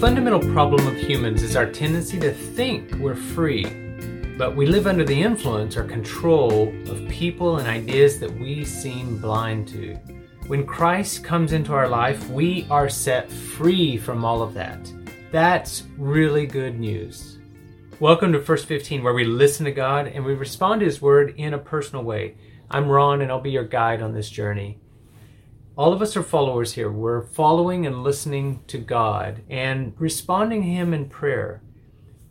fundamental problem of humans is our tendency to think we're free, but we live under the influence or control of people and ideas that we seem blind to. When Christ comes into our life, we are set free from all of that. That's really good news. Welcome to First 15, where we listen to God and we respond to His Word in a personal way. I'm Ron, and I'll be your guide on this journey. All of us are followers here. We're following and listening to God and responding to Him in prayer.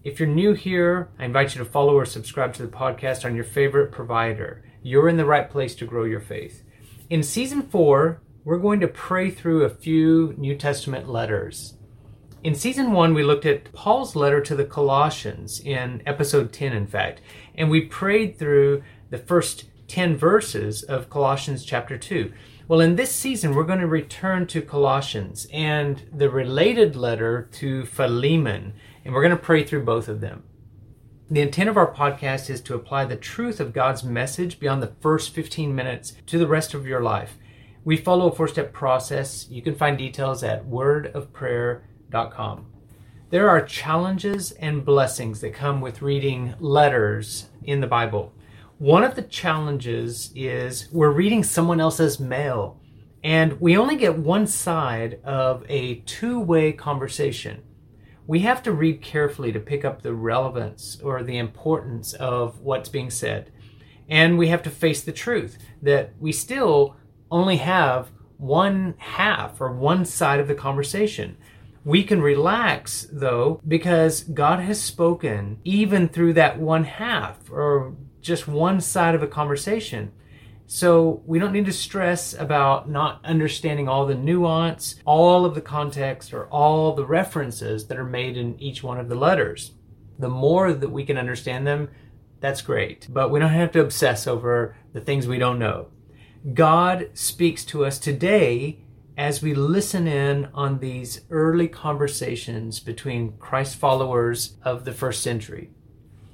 If you're new here, I invite you to follow or subscribe to the podcast on your favorite provider. You're in the right place to grow your faith. In season four, we're going to pray through a few New Testament letters. In season one, we looked at Paul's letter to the Colossians in episode 10, in fact, and we prayed through the first 10 verses of Colossians chapter 2. Well, in this season, we're going to return to Colossians and the related letter to Philemon, and we're going to pray through both of them. The intent of our podcast is to apply the truth of God's message beyond the first 15 minutes to the rest of your life. We follow a four step process. You can find details at wordofprayer.com. There are challenges and blessings that come with reading letters in the Bible. One of the challenges is we're reading someone else's mail, and we only get one side of a two way conversation. We have to read carefully to pick up the relevance or the importance of what's being said. And we have to face the truth that we still only have one half or one side of the conversation. We can relax though because God has spoken even through that one half or just one side of a conversation. So we don't need to stress about not understanding all the nuance, all of the context, or all the references that are made in each one of the letters. The more that we can understand them, that's great. But we don't have to obsess over the things we don't know. God speaks to us today as we listen in on these early conversations between Christ followers of the first century.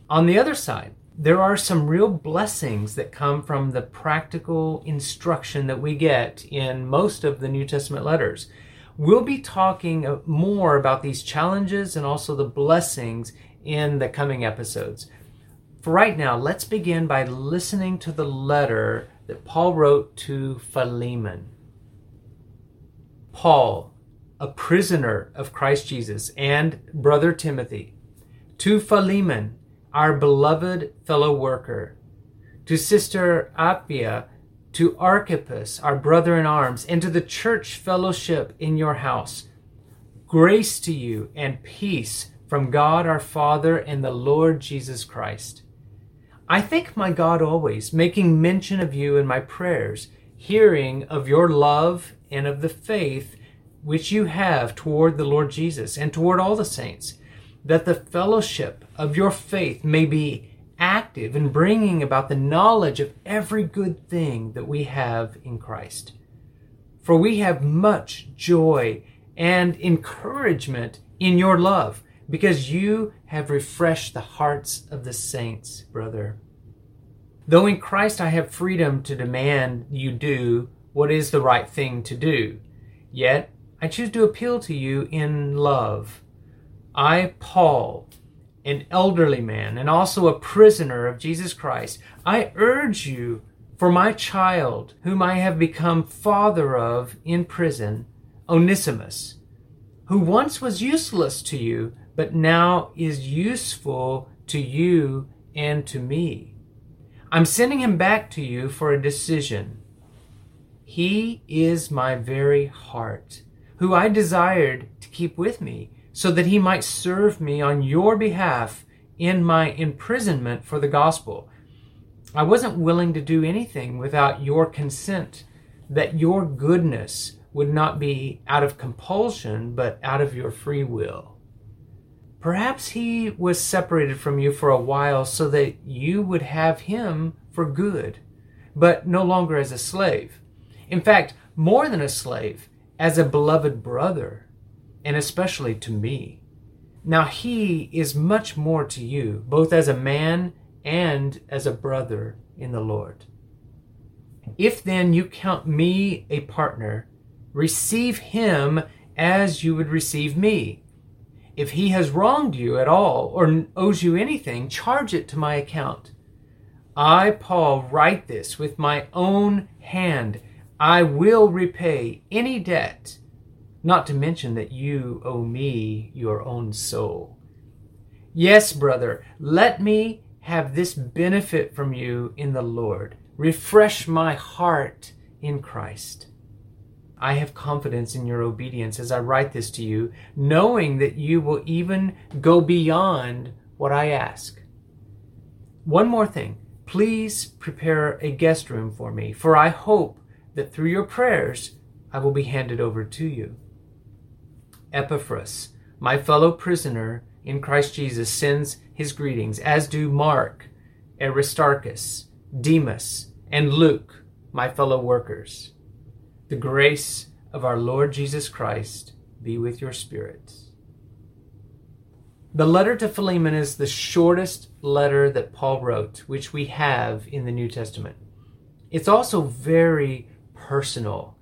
On the other side, there are some real blessings that come from the practical instruction that we get in most of the New Testament letters. We'll be talking more about these challenges and also the blessings in the coming episodes. For right now, let's begin by listening to the letter that Paul wrote to Philemon. Paul, a prisoner of Christ Jesus, and brother Timothy, to Philemon our beloved fellow worker, to Sister Appia, to Archippus, our brother in arms, and to the church fellowship in your house. Grace to you and peace from God our Father and the Lord Jesus Christ. I thank my God always, making mention of you in my prayers, hearing of your love and of the faith which you have toward the Lord Jesus and toward all the saints that the fellowship of your faith may be active in bringing about the knowledge of every good thing that we have in Christ. For we have much joy and encouragement in your love, because you have refreshed the hearts of the saints, brother. Though in Christ I have freedom to demand you do what is the right thing to do, yet I choose to appeal to you in love I, Paul, an elderly man and also a prisoner of Jesus Christ, I urge you for my child, whom I have become father of in prison, Onesimus, who once was useless to you, but now is useful to you and to me. I'm sending him back to you for a decision. He is my very heart, who I desired to keep with me so that he might serve me on your behalf in my imprisonment for the gospel. I wasn't willing to do anything without your consent, that your goodness would not be out of compulsion, but out of your free will. Perhaps he was separated from you for a while so that you would have him for good, but no longer as a slave. In fact, more than a slave, as a beloved brother and especially to me. Now he is much more to you, both as a man and as a brother in the Lord. If then you count me a partner, receive him as you would receive me. If he has wronged you at all or owes you anything, charge it to my account. I, Paul, write this with my own hand. I will repay any debt, not to mention that you owe me your own soul. Yes, brother, let me have this benefit from you in the Lord. Refresh my heart in Christ. I have confidence in your obedience as I write this to you, knowing that you will even go beyond what I ask. One more thing. Please prepare a guest room for me, for I hope that through your prayers I will be handed over to you. Epaphras, my fellow prisoner in Christ Jesus, sends his greetings, as do Mark, Aristarchus, Demas, and Luke, my fellow workers. The grace of our Lord Jesus Christ be with your spirits. The letter to Philemon is the shortest letter that Paul wrote, which we have in the New Testament. It's also very personal,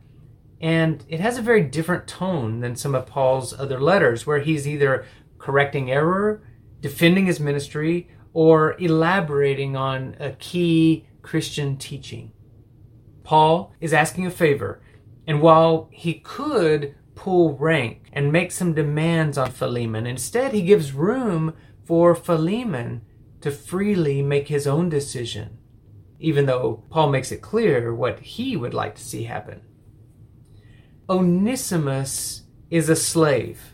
and it has a very different tone than some of Paul's other letters, where he's either correcting error, defending his ministry, or elaborating on a key Christian teaching. Paul is asking a favor, and while he could pull rank and make some demands on Philemon, instead he gives room for Philemon to freely make his own decision, even though Paul makes it clear what he would like to see happen. Onesimus is a slave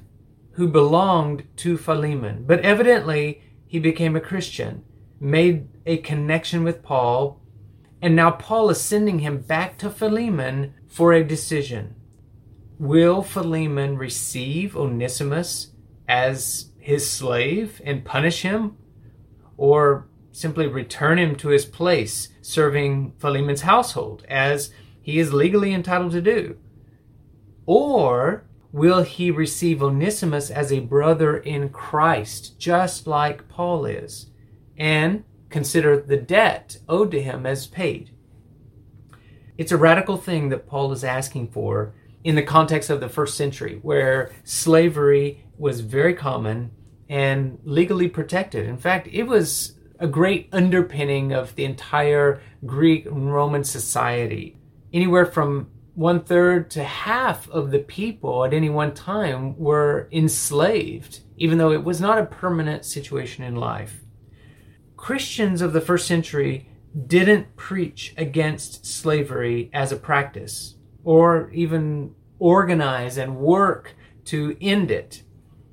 who belonged to Philemon, but evidently he became a Christian, made a connection with Paul, and now Paul is sending him back to Philemon for a decision. Will Philemon receive Onesimus as his slave and punish him? Or simply return him to his place serving Philemon's household as he is legally entitled to do? Or will he receive Onesimus as a brother in Christ, just like Paul is, and consider the debt owed to him as paid? It's a radical thing that Paul is asking for in the context of the first century, where slavery was very common and legally protected. In fact, it was a great underpinning of the entire Greek and Roman society. Anywhere from one third to half of the people at any one time were enslaved, even though it was not a permanent situation in life. Christians of the first century didn't preach against slavery as a practice or even organize and work to end it.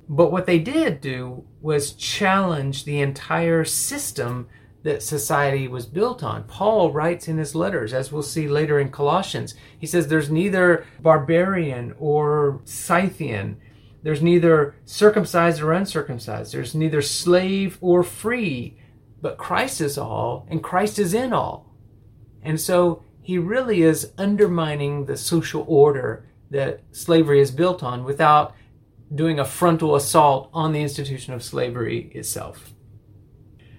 But what they did do was challenge the entire system that society was built on. Paul writes in his letters, as we'll see later in Colossians, he says there's neither barbarian or Scythian, there's neither circumcised or uncircumcised, there's neither slave or free but Christ is all, and Christ is in all. And so he really is undermining the social order that slavery is built on without doing a frontal assault on the institution of slavery itself.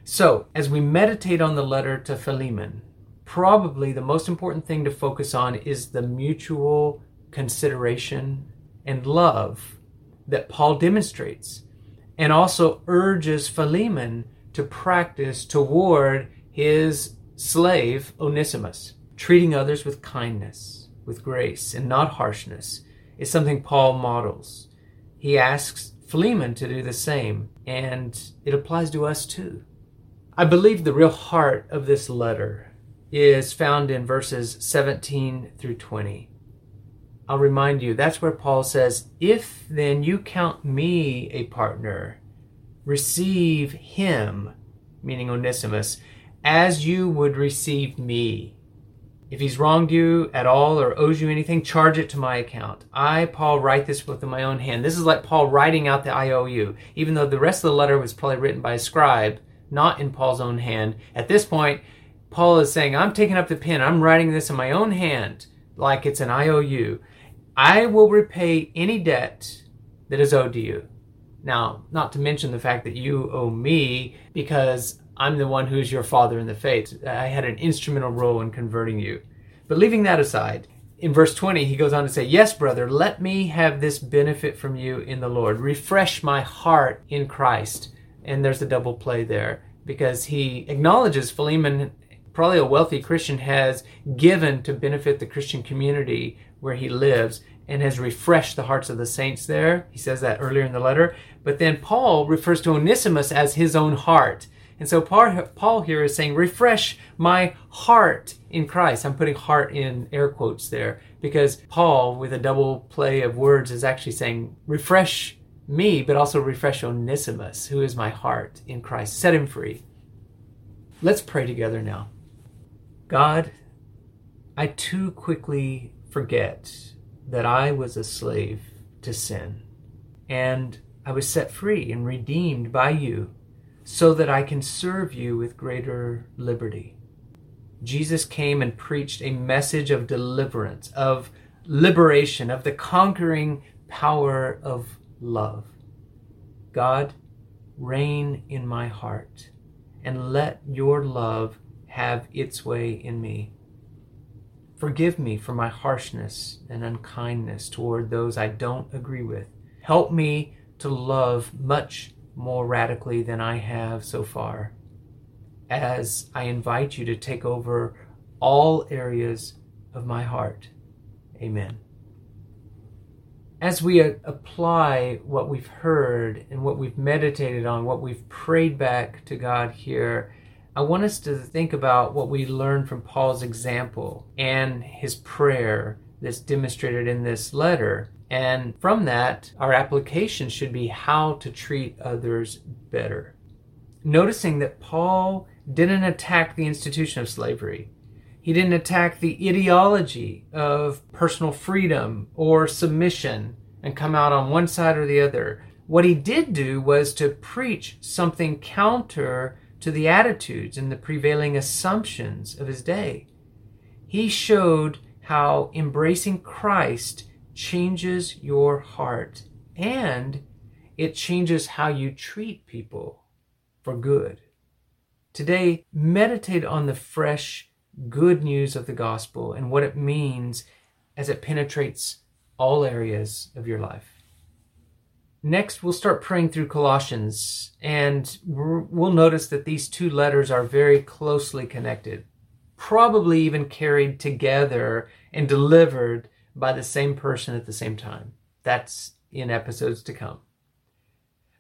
So, as we meditate on the letter to Philemon, probably the most important thing to focus on is the mutual consideration and love that Paul demonstrates and also urges Philemon to practice toward his slave Onesimus. Treating others with kindness, with grace, and not harshness is something Paul models. He asks Philemon to do the same, and it applies to us too. I believe the real heart of this letter is found in verses 17 through 20. I'll remind you, that's where Paul says, If then you count me a partner, receive him, meaning Onesimus, as you would receive me. If he's wronged you at all or owes you anything, charge it to my account. I, Paul, write this with my own hand. This is like Paul writing out the IOU, even though the rest of the letter was probably written by a scribe, not in Paul's own hand. At this point, Paul is saying, I'm taking up the pen, I'm writing this in my own hand, like it's an IOU. I will repay any debt that is owed to you. Now, not to mention the fact that you owe me because I'm the one who's your father in the faith. I had an instrumental role in converting you. But leaving that aside, in verse 20, he goes on to say, Yes, brother, let me have this benefit from you in the Lord. Refresh my heart in Christ. And there's a double play there because he acknowledges Philemon, probably a wealthy Christian, has given to benefit the Christian community where he lives and has refreshed the hearts of the saints there. He says that earlier in the letter. But then Paul refers to Onesimus as his own heart. And so Paul here is saying, refresh my heart in Christ. I'm putting heart in air quotes there because Paul, with a double play of words, is actually saying, refresh me, but also refresh Onesimus, who is my heart in Christ. Set him free. Let's pray together now. God, I too quickly forget that I was a slave to sin, and I was set free and redeemed by you so that I can serve you with greater liberty. Jesus came and preached a message of deliverance, of liberation, of the conquering power of love. God, reign in my heart and let your love have its way in me. Forgive me for my harshness and unkindness toward those I don't agree with. Help me to love much more radically than I have so far as I invite you to take over all areas of my heart. Amen. As we uh, apply what we've heard and what we've meditated on, what we've prayed back to God here, I want us to think about what we learned from Paul's example and his prayer that's demonstrated in this letter. And from that, our application should be how to treat others better. Noticing that Paul didn't attack the institution of slavery. He didn't attack the ideology of personal freedom or submission and come out on one side or the other. What he did do was to preach something counter to the attitudes and the prevailing assumptions of his day. He showed how embracing Christ changes your heart and it changes how you treat people for good. Today, meditate on the fresh good news of the gospel and what it means as it penetrates all areas of your life. Next, we'll start praying through Colossians, and we'll notice that these two letters are very closely connected, probably even carried together and delivered by the same person at the same time. That's in episodes to come.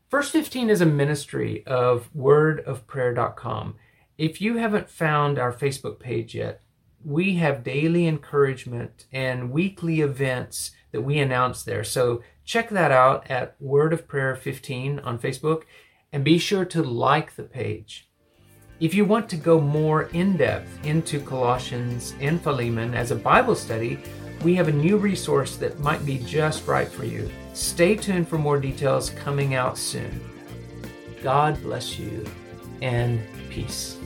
First 15 is a ministry of wordofprayer.com. If you haven't found our Facebook page yet, we have daily encouragement and weekly events that we announce there. So check that out at Word of Prayer 15 on Facebook and be sure to like the page. If you want to go more in depth into Colossians and Philemon as a Bible study, we have a new resource that might be just right for you. Stay tuned for more details coming out soon. God bless you and peace.